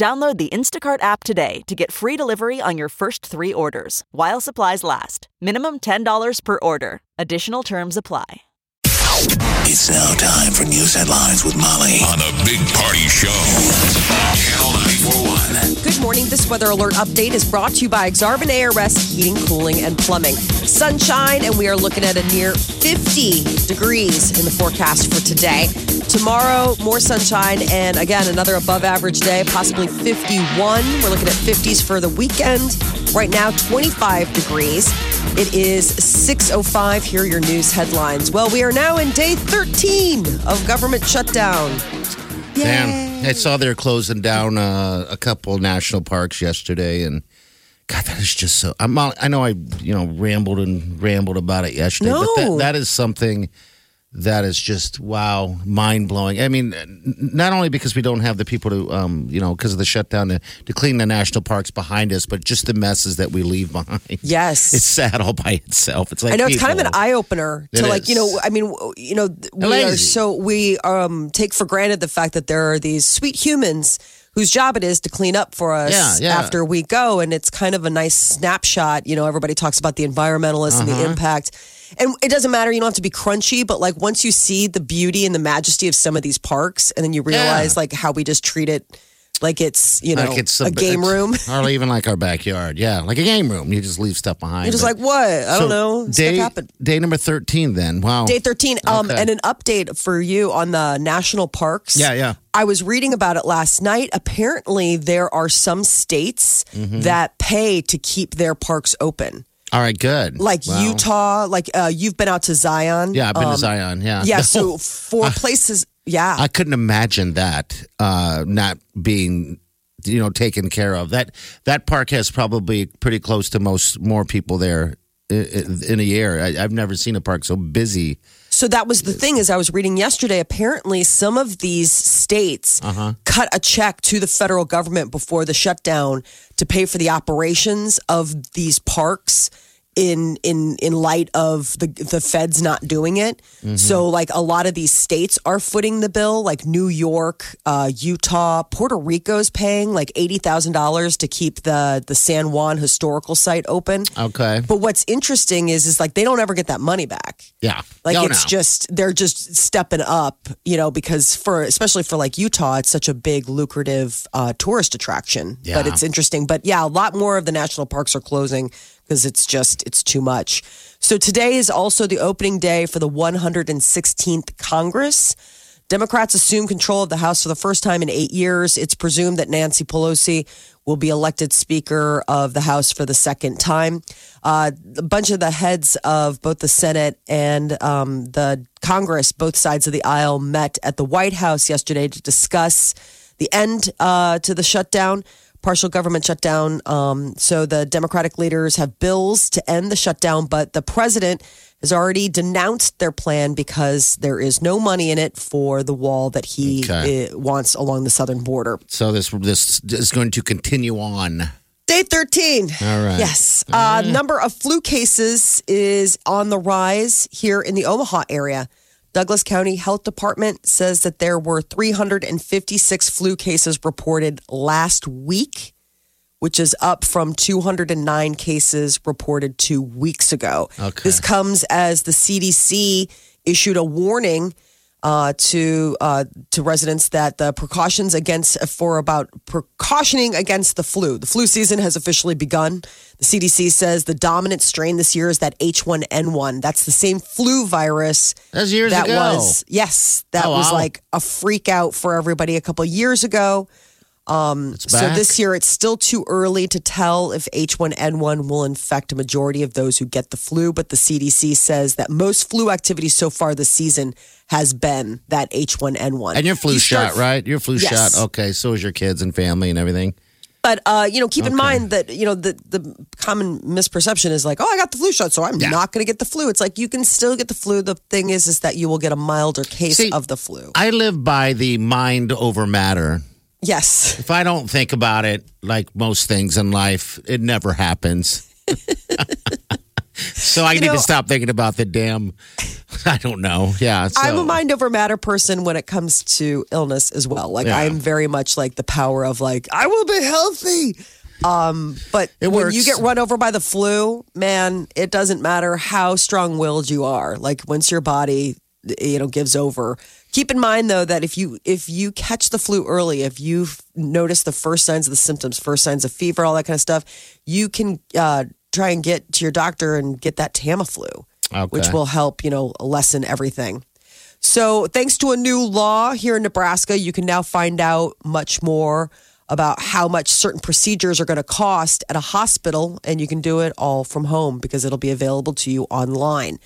Download the Instacart app today to get free delivery on your first three orders while supplies last. Minimum $10 per order. Additional terms apply. It's now time for news headlines with Molly on the Big Party Show. Channel 941. Good morning. This weather alert update is brought to you by Exarban ARS Heating, Cooling, and Plumbing. Sunshine, and we are looking at a near 50 degrees in the forecast for today. Tomorrow, more sunshine, and again, another above average day, possibly 51. We're looking at 50s for the weekend. Right now, 25 degrees. It is 6.05. Here are your news headlines. Well, we are now in day 13 of government shutdown. Damn. I saw they're closing down uh, a couple national parks yesterday, and God, that is just so. I'm, I know I, you know, rambled and rambled about it yesterday, but that, that is something that is just wow, mind blowing. I mean, not only because we don't have the people to, um, you know, because of the shutdown to, to clean the national parks behind us, but just the messes that we leave behind. Yes. It's sad all by itself. It's like I know it's kind of an eye opener to like you know I mean you know we are so we um take for granted the fact that there are these sweet humans whose job it is to clean up for us Yeah, yeah. after we go and it's kind of a nice snapshot you know everybody talks about the environmentalists and Uh-huh. the impact and it doesn't matter you don't have to be crunchy but like once you see the beauty and the majesty of some of these parks and then you realize like how we just treat it like it's you know like it's a, game it's room or even like our backyard. Yeah, like a game room. You just leave stuff behind. you're just But- like what I So don't know Day, stuff happened day number 13, then. Wow. Day 13. Um, And an update for you on the national parks. Yeah, yeah. I was reading about it last night. Apparently, there are some states Mm-hmm. that pay to keep their parks open. All right, good. Like Wow. Utah, like uh, you've been out to Zion. Yeah, I've been Um, to Zion. Yeah. Yeah, No, so for places, yeah. I couldn't imagine that uh, not being, you know, taken care of. That that park has probably pretty close to most more people there i- i- in a year. I, I've never seen a park so busy. So that was the thing as I was reading yesterday. Apparently, some of these states Uh-huh. cut a check to the federal government before the shutdown to pay for the operations of these parks in in in light of the the feds not doing it. Mm-hmm. So like a lot of these states are footing the bill, like New York, uh, Utah, Puerto Rico's paying like eighty thousand dollars to keep the the San Juan historical site open. Okay. But what's interesting is is like they don't ever get that money back. Yeah. Like Oh, it's no. just they're just stepping up, you know, because for especially for like Utah, it's such a big lucrative uh, tourist attraction. Yeah. But it's interesting. But yeah, a lot more of the national parks are closing because it's just it's too much. So today is also the opening day for the 116th Congress. Democrats assume control of the House for the first time in eight years. It's presumed that Nancy Pelosi will be elected Speaker of the House for the second time. Uh, a bunch of the heads of both the Senate and um, the Congress, both sides of the aisle, met at the White House yesterday to discuss the end uh, to the shutdown, partial government shutdown. Um, so the Democratic leaders have bills to end the shutdown, but the president has already denounced their plan because there is no money in it for the wall that he Okay. uh, wants along the southern border. So this this is going to continue on. Day 13. All right. Yes. Uh, number of flu cases is on the rise here in the Omaha area. Douglas County Health Department says that there were 356 flu cases reported last week, which is up from 209 cases reported two weeks ago. Okay. This comes as the CDC issued a warning uh, to uh, to residents that the precautions against for about precautioning against the flu. The flu season has officially begun. The CDC says the dominant strain this year is that H1N1. That's the same flu virus That's years that ago. was yes, that Oh, was wow. like a freak out for everybody a couple years ago. It's So this year, it's still too early to tell if H1N1 will infect a majority of those who get the flu. But the CDC says that most flu activity so far this season has been that H1N1. and your flu You shot, right? Your flu Yes. shot. Okay, so is your kids and family and everything. But uh, you know, keep in mind that you know the the common misperception is like, oh, I got the flu shot, so I'm Yeah. not going to get the flu. It's like you can still get the flu. The thing is, is that you will get a milder case See- of the flu. I live by the mind over matter. Yes, If I don't think about it, like most things in life, it never happens. so I need know- to stop thinking about the damn. I don't know. Yeah, so, I'm a mind over matter person when it comes to illness as well. Like Yeah. I'm very much like the power of like I will be healthy. Um, but It when works. you get run over by the flu, man, it doesn't matter how strong-willed you are. Like once your body, you know, gives over. Keep in mind though that if you if you catch the flu early, if you notice the first signs of the symptoms, first signs of fever, all that kind of stuff, you can uh, try and get to your doctor and get that Tamiflu, which will help you know lessen everything. So, thanks to a new law here in Nebraska, you can now find out much more about how much certain procedures are going to cost at a hospital, and you can do it all from home because it'll be available to you online.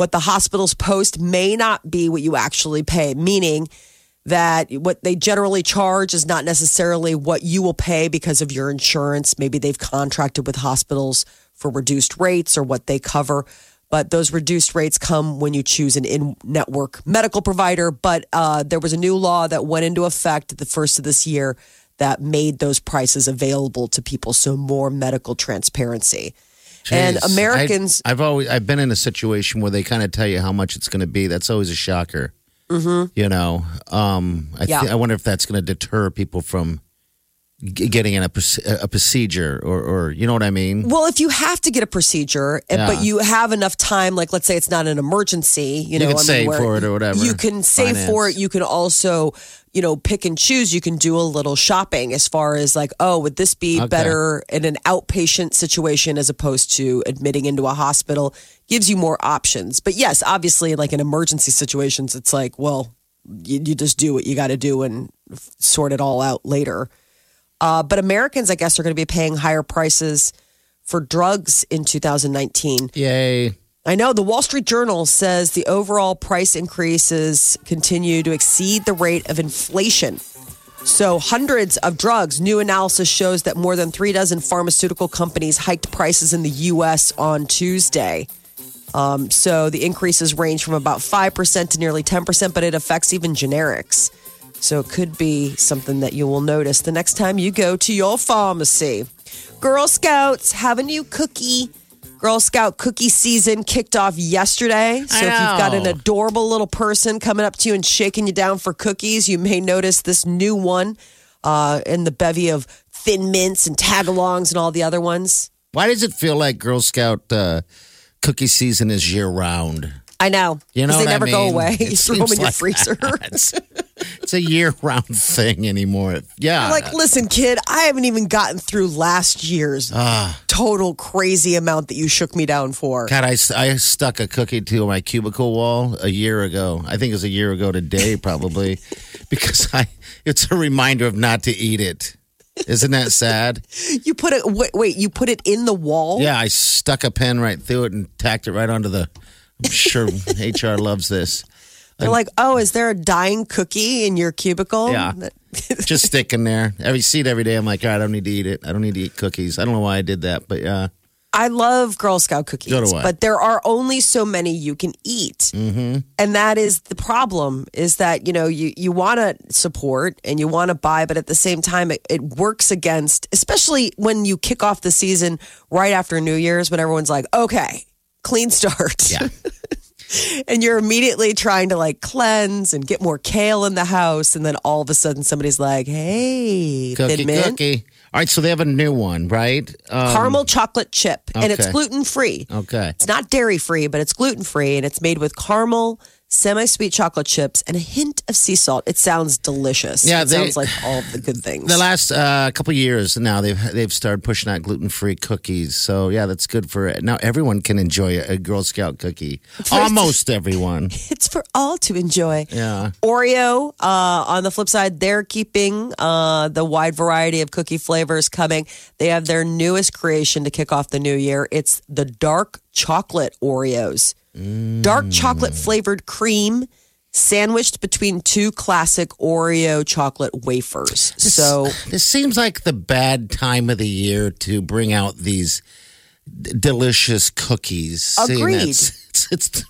What the hospitals post may not be what you actually pay, meaning that what they generally charge is not necessarily what you will pay because of your insurance. Maybe they've contracted with hospitals for reduced rates or what they cover. But those reduced rates come when you choose an in network medical provider. But uh, there was a new law that went into effect the first of this year that made those prices available to people. So more medical transparency. And Americans, I, have always I've been in a situation where they kind of tell you how much it's going to be. That's always a shocker. Mm-hmm. You know, um, I, Yeah. thi- I wonder if that's going to deter people from getting in a, a procedure or, or you know what I mean. Well, if you have to get a procedure, and- but you have enough time, like let's say it's not an emergency, you know, can I mean, save for it or whatever. You can save for it. You can also, you know, pick and choose. You can do a little shopping as far as like, oh, would this be Okay. better in an outpatient situation as opposed to admitting into a hospital? Gives you more options. But yes, obviously, like in emergency situations, it's like, well, you, you just do what you got to do and sort it all out later. Uh, but Americans, I guess, are going to be paying higher prices for drugs in 2019. Yay! I know the Wall Street Journal says the overall price increases continue to exceed the rate of inflation. So, hundreds of drugs. New analysis shows that more than three dozen pharmaceutical companies hiked prices in the U.S. on Tuesday. Um, so, the increases range from about 5% to nearly 10%, but it affects even generics. So, it could be something that you will notice the next time you go to your pharmacy. Girl Scouts have a new cookie. Girl Scout cookie season kicked off yesterday. So if you've got an adorable little person coming up to you and shaking you down for cookies, you may notice this new one uh, in the bevy of thin mints and tagalongs and all the other ones. Why does it feel like Girl Scout uh, cookie season is year round? I know. You know they what I never go away. It you throw them in your freezer. It's, it's a year round thing anymore. Yeah, like, listen, kid, I haven't even gotten through last year's Ah. total crazy amount that you shook me down for. God, I, I stuck a cookie to my cubicle wall a year ago. I think it was a year ago today, probably, because I it's a reminder of not to eat it. Isn't that sad? You put it, wait, wait, you put it in the wall? Yeah, I stuck a pen right through it and tacked it right onto the. I'm sure HR loves this. They're like, oh, is there a dying cookie in your cubicle? Yeah. Just sticking there. Every seat every day. I'm like, all right, I don't need to eat it. I don't need to eat cookies. I don't know why I did that, but yeah. I love Girl Scout cookies, So do I. but there are only so many you can eat, mm-hmm. and that is the problem. Is that you know you you want to support and you want to buy, but at the same time it, it works against, especially when you kick off the season right after New Year's, when everyone's like, okay, clean start, Yeah. and you're immediately trying to like cleanse and get more kale in the house, and then all of a sudden somebody's like, hey, Cookie, cookie. All right, so they have a new one, right? Um, caramel chocolate chip, and it's gluten free. Okay. It's not dairy free, but it's gluten free and it's made with caramel, semi sweet chocolate chips, and a hint of sea salt. It sounds delicious. Yeah, it they- sounds like all the good things. The last uh, couple years now, they've they've started pushing out gluten free cookies. So yeah, that's good for it. Now everyone can enjoy a, a Girl Scout cookie. Almost everyone. it's for all to enjoy. Yeah. Oreo, uh, on the flip side, they're keeping uh, the wide variety of cookie flavors coming. They have their newest creation to kick off the new year. It's the dark chocolate Oreos. Dark chocolate flavored cream sandwiched between two classic Oreo chocolate wafers. So This seems like the bad time of the year to bring out these d- delicious cookies. Agreed. It's, it's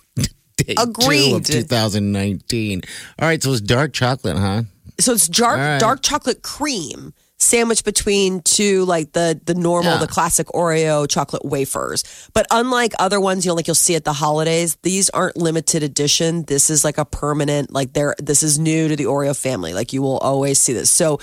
day two of 2019. All right, so it's dark chocolate, huh? so it's dark right. dark chocolate cream sandwiched between two like the the normal Yeah. the classic Oreo chocolate wafers. But unlike other ones, you know, like you'll see at the holidays, these aren't limited edition. This is like a permanent like they're this is new to the Oreo family. Like you will always see this. So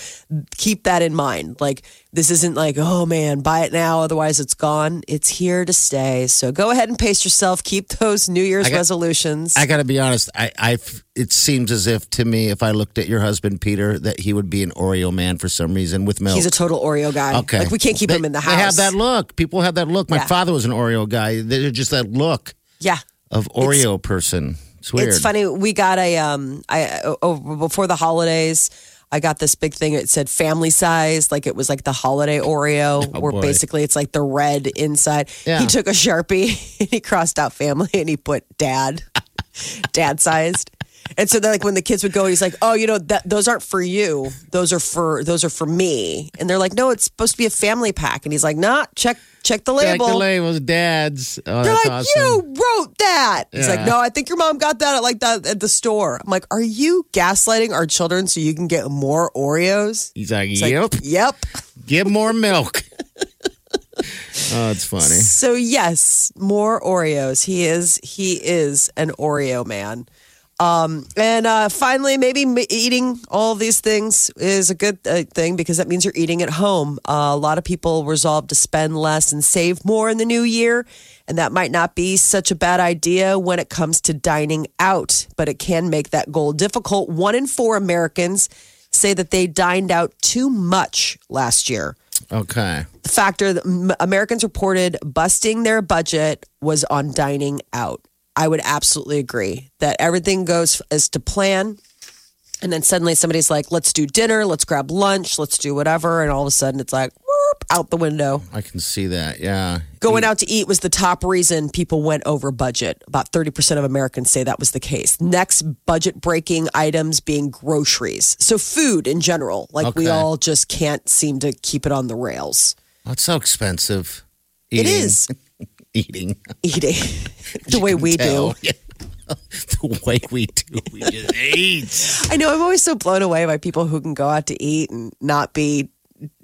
keep that in mind. Like this isn't like, oh man, buy it now, otherwise it's gone. It's here to stay. So go ahead and pace yourself. Keep those New Year's I got- resolutions. I got to be honest. I, I, it seems as if to me, if I looked at your husband Peter, that he would be an Oreo man for some reason with milk. He's a total Oreo guy. okay, Like we can't keep They- him in the house. They have that look. People have that look. My Yeah. father was an Oreo guy. They're just that look Yeah. of Oreo person. It's weird. It's funny. We got a um. I oh, before the holidays, I got this big thing. It said family size, like it was like the holiday Oreo, oh, where boy. basically it's like the red inside. Yeah. He took a sharpie and he crossed out family and he put dad, dad sized. And so then, like when the kids would go, he's like, "Oh, you know that those aren't for you. Those are for those are for me." And they're like, "No, it's supposed to be a family pack." And he's like, "Nah, check check the label." the labels, dads. Oh, They're like, awesome. you wrote that. He's Yeah. like, no, I think your mom got that at like that at the store. I'm like, are you gaslighting our children so you can get more Oreos? He's like, It's like, yep, yep. give more milk. oh, it's funny. So yes, more Oreos. He is he is an Oreo man. Um, and uh, finally, maybe eating all these things is a good uh, thing because that means you're eating at home. Uh, a lot of people resolve to spend less and save more in the new year, and that might not be such a bad idea when it comes to dining out, but it can make that goal difficult. One in four Americans say that they dined out too much last year Okay. the factor that Americans reported busting their budget was on dining out. I would absolutely agree that everything goes as to plan. And then suddenly somebody's like, let's do dinner, let's grab lunch, let's do whatever. And all of a sudden it's like, whoop, out the window. I can see that. Yeah. Going out to eat was the top reason people went over budget. About 30% of Americans say that was the case. Next, budget breaking items being groceries. So, food in general. Like, we Okay. all just can't seem to keep it on the rails. That's so expensive. It Eating. is. Eating. eating the way we do. Tell. Yeah. the way we do. We just eat. I know I'm always so blown away by people who can go out to eat and not be,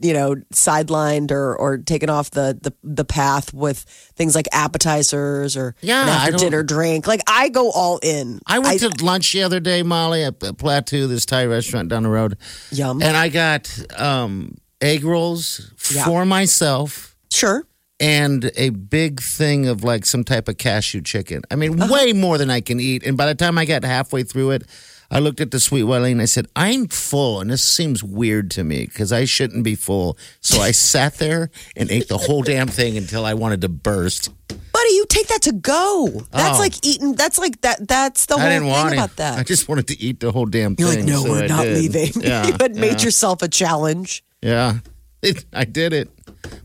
you know, sidelined or or taken off the the, the path with things like appetizers or Yeah, I after dinner drink. Like I go all in. I went to lunch the other day, Molly, at Plateau, this Thai restaurant down the road. Yum. And I got um, egg rolls Yeah. for myself sure. And a big thing of like some type of cashew chicken. I mean, Uh-huh. way more than I can eat. And by the time I got halfway through it, I looked at the sweet Wiley and I said, I'm full. And this seems weird to me because I shouldn't be full. So I sat there and ate the whole damn thing until I wanted to burst. Buddy, you take that to go. That's Oh. like eating. That's like that. That's the whole thing about that. I just wanted to eat the whole damn thing. You're like, no, so we're I not did. leaving. Yeah, you had made yourself a challenge. Yeah, it, I did it.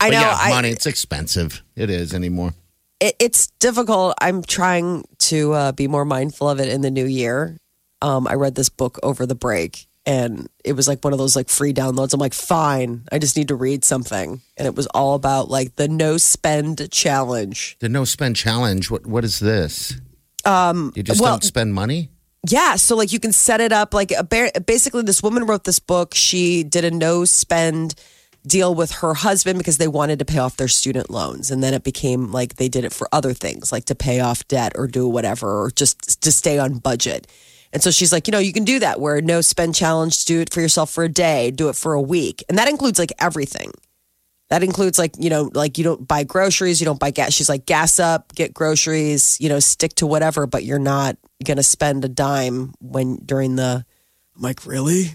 I But know. yeah, I, money. It's expensive. It is anymore. it, it's difficult. I'm trying to uh, be more mindful of it in the new year. Um, I read this book over the break, and it was like one of those like free downloads. I'm like, fine, I just need to read something, and it was all about like the no spend challenge. The no spend challenge. What what is this? Um, you just well- don't spend money. Yeah, so like you can set it up like a ba- basically this woman wrote this book. She did a no spend deal with her husband because they wanted to pay off their student loans and then it became like they did it for other things like to pay off debt or do whatever or just to stay on budget. And so she's like, you know, you can do that where no spend challenge, do it for yourself for a day, do it for a week. And that includes like everything. That includes like, you know, like you don't buy groceries, you don't buy gas. She's like, gas up, get groceries, you know, stick to whatever, but you're not going to spend a dime when during the. I'm like, really?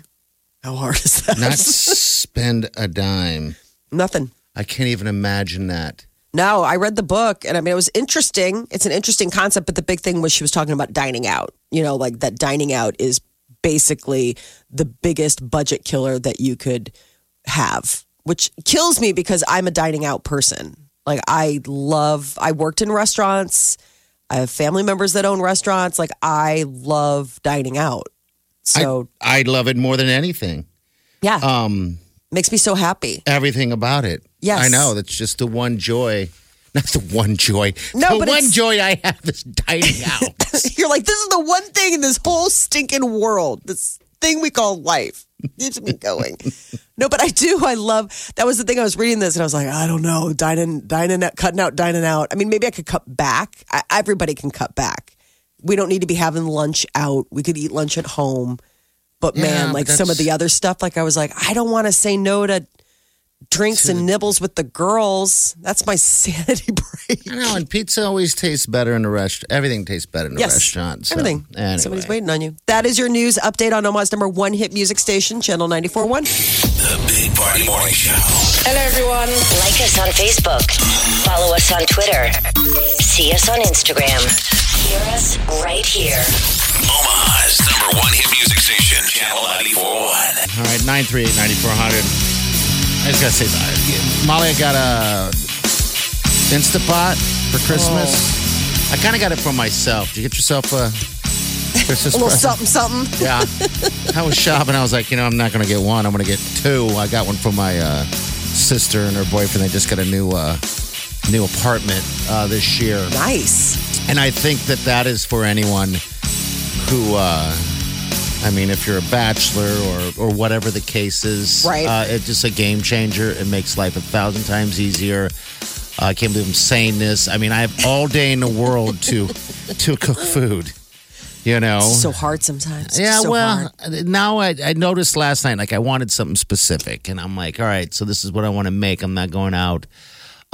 How hard is that? Not spend a dime. Nothing. I can't even imagine that. No, I read the book and I mean, it was interesting. It's an interesting concept, but the big thing was she was talking about dining out. You know, like that dining out is basically the biggest budget killer that you could have, which kills me because I'm a dining out person. Like, I love, I worked in restaurants. I have family members that own restaurants. Like I love dining out. So I, I love it more than anything. yeah, Um, makes me so happy. everything about it. Yes. I know. That's just the one joy. Not the one joy. No, the but one it's- joy I have is dining out. You're like, this is the one thing in this whole stinking world, this thing we call life. Keeps me going. no, but I do. I love that was the thing I was reading this and I was like, I don't know, dining, dining out, cutting out, dining out. I mean, maybe I could cut back. I, everybody can cut back. We don't need to be having lunch out. We could eat lunch at home. But Yeah, man, but like some of the other stuff, like I was like, I don't want to say no to drinks and nibbles with the girls. That's my sanity break. I know, and pizza always tastes better in a restaurant. Everything tastes better in a Yes. restaurant. so, Everything. Anyway. Somebody's waiting on you. That is your news update on Omaha's number one hit music station, Channel 94.1. The Big Party Morning Show. Hello, everyone. Like us on Facebook. Follow us on Twitter. See us on Instagram. Hear us right here. Omaha's number one hit music station. Channel 94.1. All right, 938 9400. I just got to say, uh, Molly, I got a Instapot for Christmas. Oh. I kind of got it for myself. Did you get yourself a Christmas A little present? something, something. Yeah. I was shopping. I was like, you know, I'm not to get one. I'm to get two. I got one for my uh, sister and her boyfriend. They just got a new uh, new apartment uh, this year. Nice. And I think that that is for anyone who, uh, I mean, if you're a bachelor or, or whatever the case is, Right. Uh, it's just a game changer. It makes life a thousand times easier. Uh, I can't believe I'm saying this. I mean, I have all day in the world to to cook food. You know, It's so hard sometimes. yeah, so well, hard. now I, I noticed last night, like I wanted something specific, and I'm like, all right, so this is what I want to make. I'm not going out.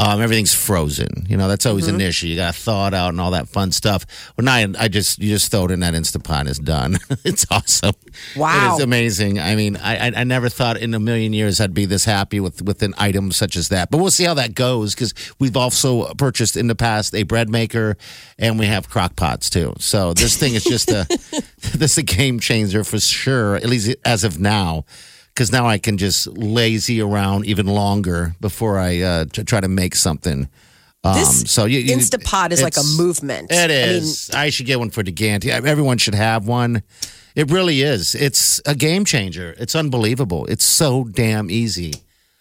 Um, everything's frozen. You know, that's always Mm-hmm. an issue. You got to thaw it out and all that fun stuff. Well, now I, I just you just throw it in that Instapot, and it's done. it's awesome. Wow. it is amazing. I mean, I, I I never thought in a million years I'd be this happy with with an item such as that. But we'll see how that goes because we've also purchased in the past a bread maker, and we have crock pots too. So this thing is just a this is a game changer for sure. At least as of now. Because now I can just lazy around even longer before I uh, try to make something. Um, This so you, you, Instapot is like a movement. It I mean. I, should get one for DeGante. Everyone should have one. It really is. It's a game changer. It's unbelievable. It's so damn easy.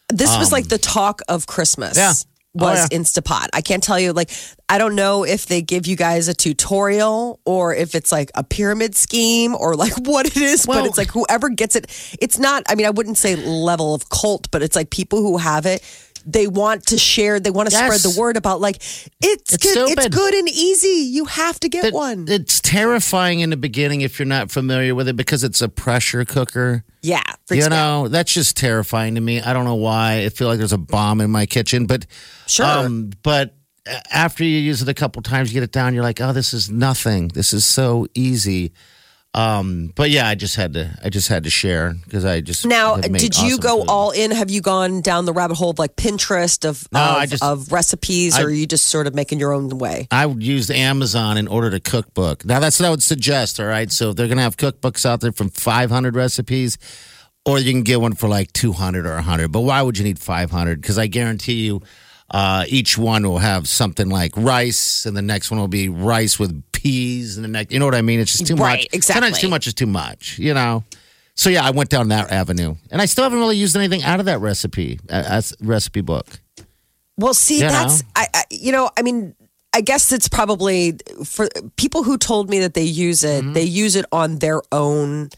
this was like the talk of Christmas. Um, Oh, Was yeah. Instapot. I can't tell you, like, I don't know if they give you guys a tutorial or if it's like a pyramid scheme or like what it is, but it's like whoever gets it, it's not, I mean, I wouldn't say level of cult, but it's like people who have it, they want to share, they want to Yes. spread the word about like, it's, It's good, it's good and easy. You have to get It- one. It's terrifying in the beginning if you're not familiar with it because it's a pressure cooker. yeah. you me out. know, that's just terrifying to me. I don't know why. I feel like there's a bomb in my kitchen, but Sure. Um, but after you use it a couple times, you get it down. You're like, oh, this is nothing. This is so easy. Um, but yeah, I just had to. I just had to share because I just Now, did you awesome go food. all in? Have you gone down the rabbit hole of like Pinterest of No, of, I just- of recipes, I- or are you just sort of making your own way? I would use Amazon and ordered a cookbook. Now that's what I would suggest. All right, so if they're gonna have cookbooks out there from 500 recipes, or you can get one for like 200 or 100. But why would you need 500? Because I guarantee you, uh, each one will have something like rice, and the next one will be rice with peas, and the next, you know what I mean? It's just too Right, much. exactly. Sometimes too much is too much. You know. So yeah, I went down that avenue, and I still haven't really used anything out of that recipe uh, as recipe book. Well, see, You that's know? I, I, you know, I mean, I guess it's probably for people who told me that they use it. Mm-hmm. They use it on their own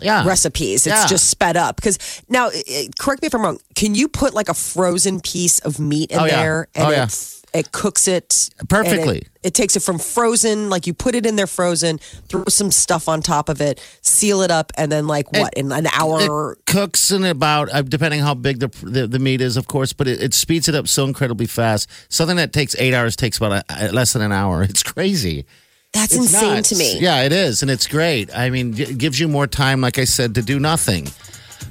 Yeah, recipes. It's Yeah. just sped up because now, eh, eh, correct me if I'm wrong. Can you put like a frozen piece of meat in Oh, yeah. there and Oh, yeah. It cooks it Perfectly. It, it takes it from frozen, like you put it in there frozen, throw some stuff on top of it, seal it up, and then like what in an hour? it cooks in about uh, depending how big the, the the meat is, of course, but it, it speeds it up so incredibly fast. Something that takes eight hours takes about a, a- less than an hour. It's crazy. That's It's insane nuts. to me. Yeah, it is, and it's great. I mean, it gives you more time, like I said, to do nothing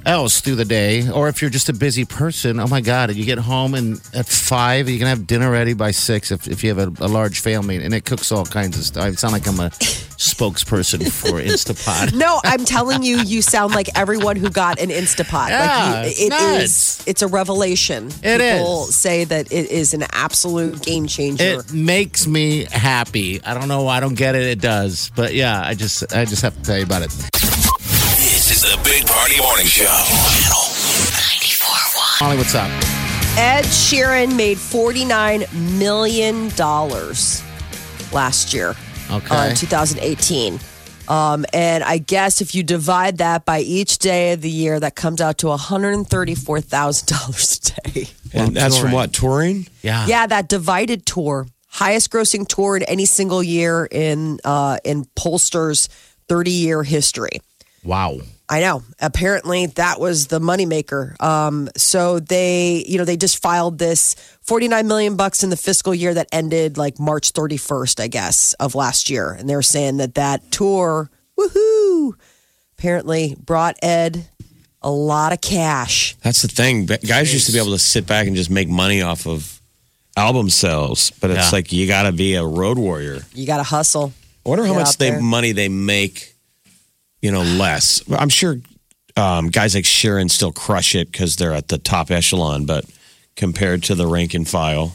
else through the day. Or if you're just a busy person, oh my god, you get home and at five, you can have dinner ready by six if, if you have a, a large family, and it cooks all kinds of stuff. I sound like I'm a spokesperson for Instapot. No, I'm telling you, you sound like everyone who got an Instapot. Yeah, like it's you, it nuts. is- It's a revelation. It People is. say that it is an absolute game changer. It makes me happy. I don't know. why I don't get it. It does. But yeah, I just I just have to tell you about it. This is the Big Party Morning Show. Channel 94.1. Molly, what's up? Ed Sheeran made $49 million last year. Okay. Uh, 2018. Um, and I guess if you divide that by each day of the year, that comes out to $134,000 a day. And that's from what? Touring? Yeah. Yeah, that divided tour, highest grossing tour in any single year in uh, in Pollstar's 30 year history. Wow. I know. Apparently, that was the moneymaker. Um, so they, you know, they just filed this 49 million bucks in the fiscal year that ended like March 31st, I guess, of last year, and they're saying that that tour, woohoo, apparently brought Ed a lot of cash. That's the thing. But Guys used to be able to sit back and just make money off of album sales, but it's Yeah. like you got to be a road warrior. You got to hustle. I wonder how Get much they there. money they make, you know, less. I'm sure um, guys like Sheeran still crush it because they're at the top echelon, but compared to the rank and file,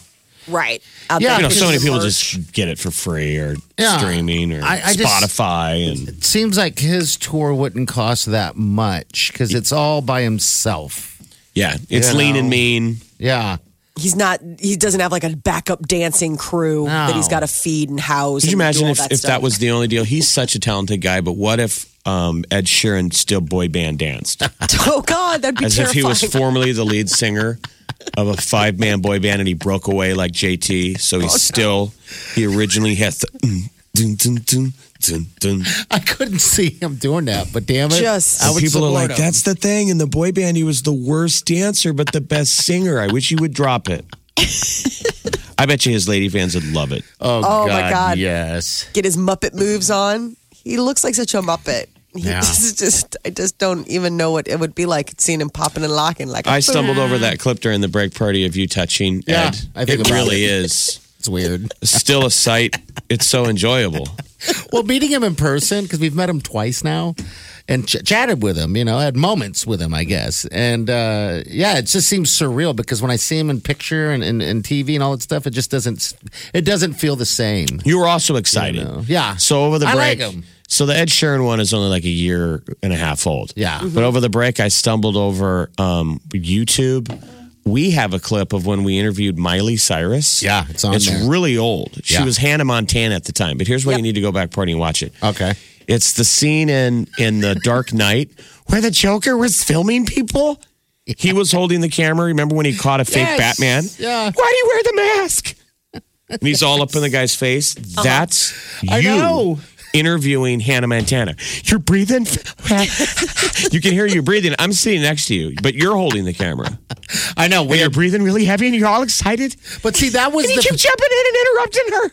Right. Out Yeah, you know, so many people merch. just get it for free or Yeah. streaming or I- I just- Spotify and It seems like his tour wouldn't cost that much because it's all by himself. yeah, it's You lean know. and mean. Yeah. he's not he doesn't have like a backup dancing crew that he's got to feed and house. Could you imagine if, that if that was the only deal? He's such a talented guy, but what if um, Ed Sheeran still boy band danced? oh god, that'd be As terrifying. if he was formerly the lead singer of a five man boy band and he broke away like JT. So Oh, he's still, he originally had the. mm, dun, dun, dun, dun, dun. I couldn't see him doing that, but damn it. Just- I would People are like, him. that's the thing. In the boy band, he was the worst dancer, but the best singer. I wish he would drop it. I bet you his lady fans would love it. Oh, Oh, my God. Yes. get his Muppet moves on. He looks like such a Muppet. He Yeah. just, just I just don't even know what it would be like seeing him popping and locking like I stumbled over that clip during the break party of you touching Yeah, Ed. I think it really it. is. It's weird. Still a sight. It's so enjoyable. well, meeting him in person because we've met him twice now, and ch- chatted with him. You know, had moments with him, I guess. And uh, yeah, it just seems surreal because when I see him in picture and, and, and TV and all that stuff, it just doesn't. It doesn't feel the same. You were also excited. You know, yeah. So over the I break, like 'em. So the Ed Sheeran one is only like a year and a half old. Yeah. But over the break, I stumbled over um, YouTube. We have a clip of when we interviewed Miley Cyrus. Yeah, it's on It's there. really old. She Yeah. was Hannah Montana at the time. But here's why you need to go back party and watch it. Okay. It's the scene in in the Dark Knight where the Joker was filming people. He was holding the camera. Remember when he caught a fake Yes. Batman? Yeah. Why do you wear the mask? And he's all up in the guy's face. That's I you know. Interviewing Hannah Montana. You're breathing. you can hear you breathing. I'm sitting next to you, but you're holding the camera. I know. And you're breathing really heavy, and you're all excited. but see, that was And you the. keep jumping in and interrupting her.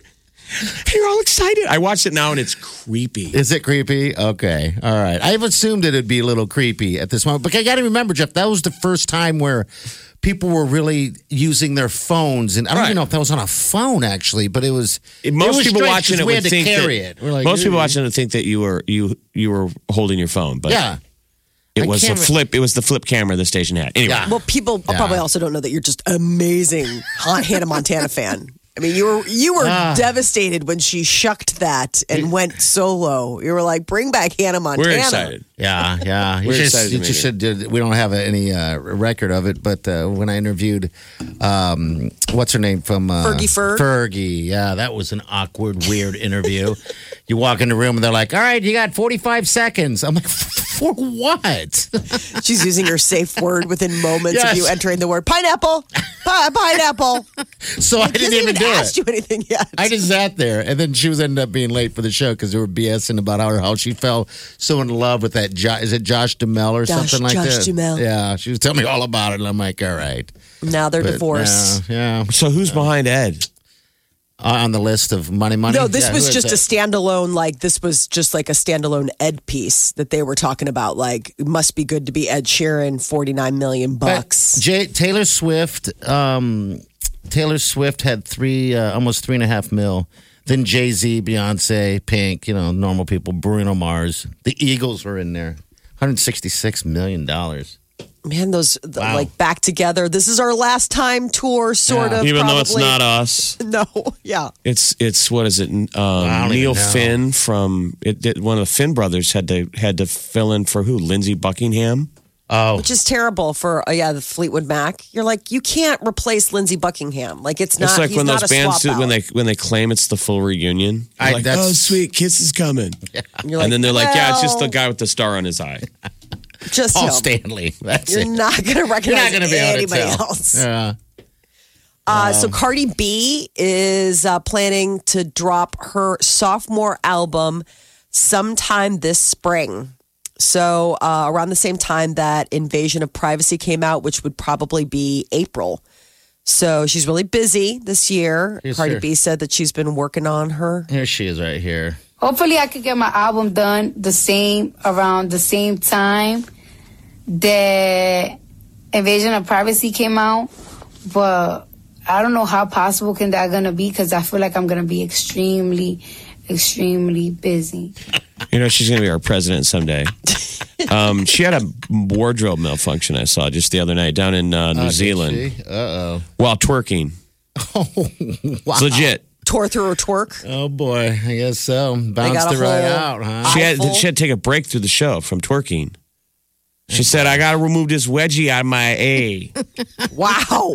You're all excited. I watched it now, and it's creepy. Is it creepy? Okay. All right. I've assumed it'd be a little creepy at this moment. But I got to remember, Jeff, that was the first time where people were really using their phones. And I don't Right. even know if that was on a phone, actually, but it was. it most was people strange watching 'cause it we would had to think carry that, it. Like, most people watching it would think that you were you you were holding your phone, but Yeah. it I was a flip. It was the flip camera the station had. Anyway, Yeah. Well, people Yeah. probably also don't know that you're just amazing Han- Hannah Montana fan. I mean, you were you were Ah. devastated when she shucked that and went solo. You were like, "Bring back Hannah Montana." we're excited. Yeah, yeah. We're just, you just should. do- We don't have any uh, record of it, but uh, when I interviewed, um, what's her name from uh, Fergie Ferg? Fergie, yeah, that was an awkward, weird interview. you walk in the room and they're like, "All right, you got forty-five seconds." I'm like, "For what?" She's using her safe word within moments of you entering the word pineapple. Pi- pineapple. so I didn't hasn't even do asked it. you anything yet. I just sat there, and then she was ended up being late for the show because they were BSing about how, how she fell so in love with that. Jo- is it Josh Duhamel or Josh- something like Josh that? Duhamel. Yeah, she was telling me all about it, and I'm like, all right. now they're But, divorced. Yeah, yeah. So who's behind Ed? Uh, on the list of money, money. No, this Yeah, was who is just a that? standalone, like, this was just like a standalone Ed piece that they were talking about. Like, it must be good to be Ed Sheeran, 49 million bucks. Jay, Taylor Swift. Um, Taylor Swift had three, uh, almost three and a half mil Then Jay Z, Beyonce, Pink, you know, normal people, Bruno Mars. The Eagles were in there. $166 million. Man, those Wow. like back together. This is our last time tour, sort Yeah. of. Even though it's not us. No, yeah. It's it's what is it? Um, don't Neil. Finn from it, it- one of the Finn brothers had to had to fill in for who? Lindsey Buckingham. Oh, Which is terrible for uh, yeah the Fleetwood Mac. You're like you can't replace Lindsey Buckingham. Like it's not. it's like he's when not those bands do, when they when they claim it's the full reunion. I- like, that's- oh sweet, Kiss is coming, You're like, and then they're like, yeah, it's just the guy with the star on his eye. Just Paul him. Stanley. That's You're it. not going to You're recognize not going to be able to anybody tell. else. Yeah. Uh, so Cardi B is uh, planning to drop her sophomore album sometime this spring. So uh, around the same time that Invasion of Privacy came out, which would probably be April. So she's really busy this year. Yes, Cardi sir. B said that she's been working on her. Here she is right here. Hopefully, I could get my album done the same around the same time that Invasion of Privacy came out, but I don't know how possible can that gonna be because I feel like I'm gonna be extremely, extremely busy. You know, she's going to be our president someday. Um, she had a wardrobe malfunction I saw just the other night down in uh, New Zealand Uh oh. while twerking. Oh, Wow. It's legit. Tore through her twerk. Oh boy, I guess so. got Bounced a right whole- out, huh? She had, Eyeful. she had to take a break through the show from twerking. She said, I got to remove this wedgie out of my A. Wow.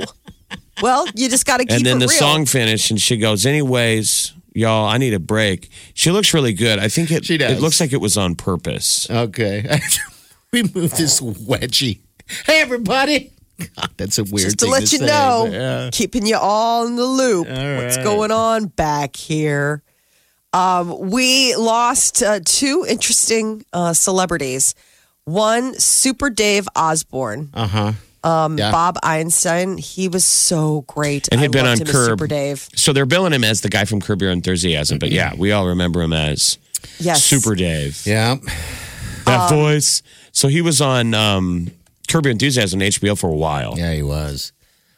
well, you just got to keep it. and then it the real. song finished, and she goes, Anyways, y'all, I need a break. She looks really good. I think it, She does. it looks like it was on purpose. Okay. we moved this wedgie. Hey everybody. God, that's a weird just to thing let you say, know, yeah. keeping you all in the loop. All What's going on back here? Um, we lost uh, two interesting uh, celebrities. One, Super Dave Osborne, Uh-huh. Um, Yeah. Bob Einstein. He was so great. And I he'd been loved on him as Curb. Super Dave. So they're billing him as the guy from Curb Your Enthusiasm, but yeah, we all remember him as Yes, Super Dave. Yeah. That voice. So he was on um, Curb Your Enthusiasm on HBO for a while. Yeah, he was.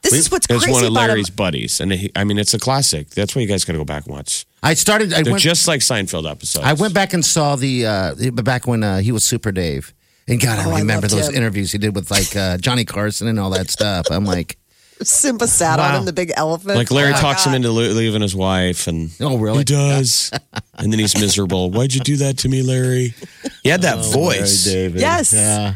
This is what's It was crazy one of Larry's him. buddies, and he, I mean, it's a classic. That's why you guys got to go back and watch. I started I They're went just like Seinfeld episodes. I went back and saw the uh back when uh, he was Super Dave. And God, Oh, I I remember loved those him. interviews he did with like uh, Johnny Carson and all that stuff. I'm like, Simba sat on him, the big elephant. Like Larry Oh, my talks him into lo- leaving his wife, and Oh, really? He does, and then he's miserable. Why'd you do that to me, Larry? He had that voice. David. Yes. Yeah.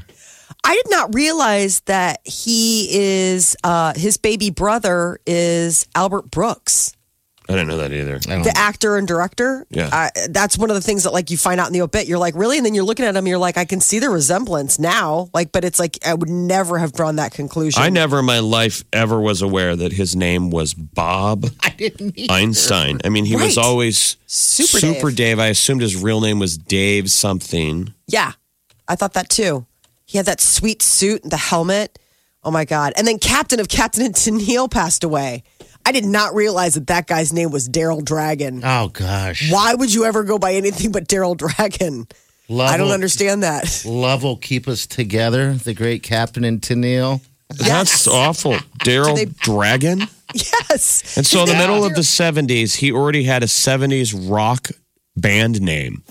I did not realize that he is uh, his baby brother is Albert Brooks. I didn't know that either. I don't the actor and director. Yeah. Uh, that's one of the things that like you find out in the obit. You're like, really? And then you're looking at him, you're like, I can see the resemblance now. Like, but it's like I would never have drawn that conclusion. I never in my life ever was aware that his name was Bob I didn't either. Einstein. I mean, he was Right. always Super Dave. Dave. I assumed his real name was Dave something. Yeah, I thought that too. He had that sweet suit, and the helmet. Oh my god! And then Captain of Captain and Tennille passed away. I did not realize that that guy's name was Daryl Dragon. Oh gosh. Why would you ever go by anything but Daryl Dragon? Love I don't will- understand that. Love will keep us together. The great Captain and Tennille. That's awful. Daryl they- Dragon. Yes. And so in the middle of the 70s, he already had a 70s rock band name,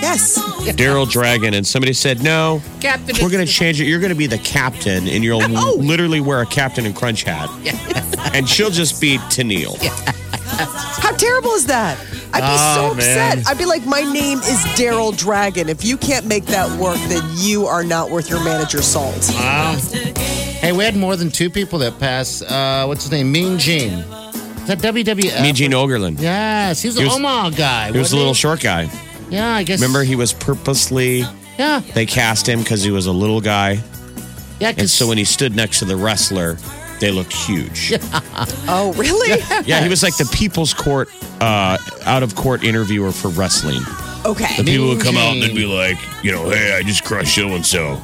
Yes. Daryl Dragon. And somebody said, no, Captain, we're going to change it. You're going to be the captain, and you'll No. literally wear a Captain and Crunch hat. and she'll just be Tennille. How terrible is that? I'd be so Oh, upset. man. I'd be like, my name is Daryl Dragon. If you can't make that work, then you are not worth your manager's salt. Wow. Hey, we had more than two people that passed. Uh, what's his name? Mean Gene. Is that WWF? Mean Gene Okerlund. Yes, he was the He was- Omaha guy. He was a wasn't little short guy. Yeah, I guess. Remember, he was purposely, Yeah, they cast him because he was a little guy. yeah. And 'cause- so when he stood next to the wrestler, they looked huge. Oh, really? Yeah, he was like the people's court, uh, out of court interviewer for wrestling. Okay. The people would come out and they'd be like, you know, hey, I just crushed so and so.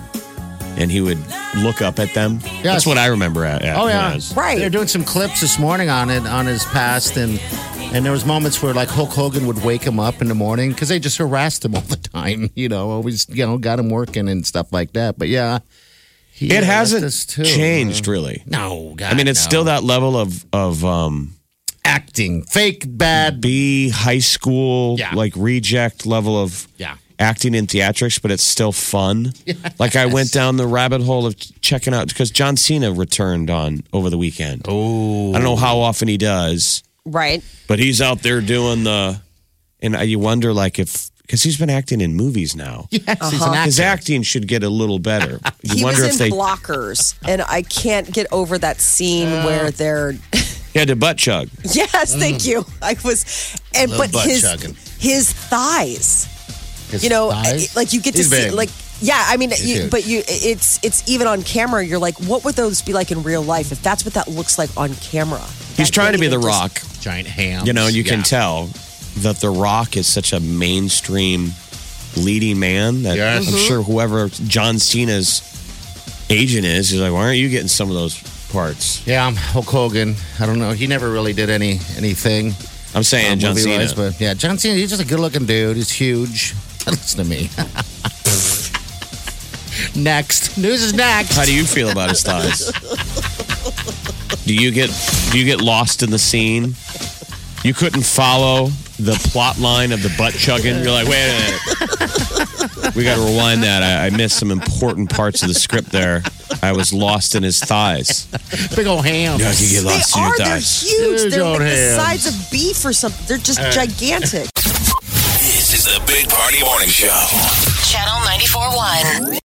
And he would look up at them. That's what I remember at, at Oh yeah, as. Right. They're doing some clips this morning on it on his past, and and there was moments where like Hulk Hogan would wake him up in the morning because they just harassed him all the time. You know, always you know got him working and stuff like that. But yeah, he, It hasn't too. changed really. No, God, I mean, it's no. still that level of of um, acting, fake bad. B high school Yeah. like reject level of Yeah. acting in theatrics, but it's still fun. Like I went down the rabbit hole of checking out because John Cena returned on over the weekend. Oh, I don't know how often he does, Right. but he's out there doing the, and you wonder like if because he's been acting in movies now. yes, he's an uh-huh. His acting should get a little better. You He wonder was if in they blockers, and I can't get over that scene where they're. he had to butt chug. yes, mm. thank you. I was, and Love but butt his chugging. his thighs. His you know, thighs? like you get to He's see, big. like yeah. I mean, you, but you, it's it's even on camera. You're like, what would those be like in real life? If that's what that looks like on camera, He's That trying to be the can't rock. Giant ham. You know, you can tell that The Rock is such a mainstream leading man that Yes. I'm Mm-hmm. sure whoever John Cena's agent is, is like, why aren't you getting some of those parts? Yeah, I'm Hulk Hogan. I don't know. He never really did any anything. I'm saying um, John Cena. movie-wise, but yeah, John Cena. He's just a good-looking dude. He's huge. Listen to me. next news is next. How do you feel about his thighs? do you get do you get lost in the scene? You couldn't follow the plot line of the butt chugging. You're like, wait a minute. We got to rewind that. I, I missed some important parts of the script there. I was lost in his thighs. Big old ham. Yeah, you get They lost in your are. They're thighs. huge. Huge They're old like the hams. size of beef or something. They're just gigantic. This is the Big Party Morning Show. Channel 94.1.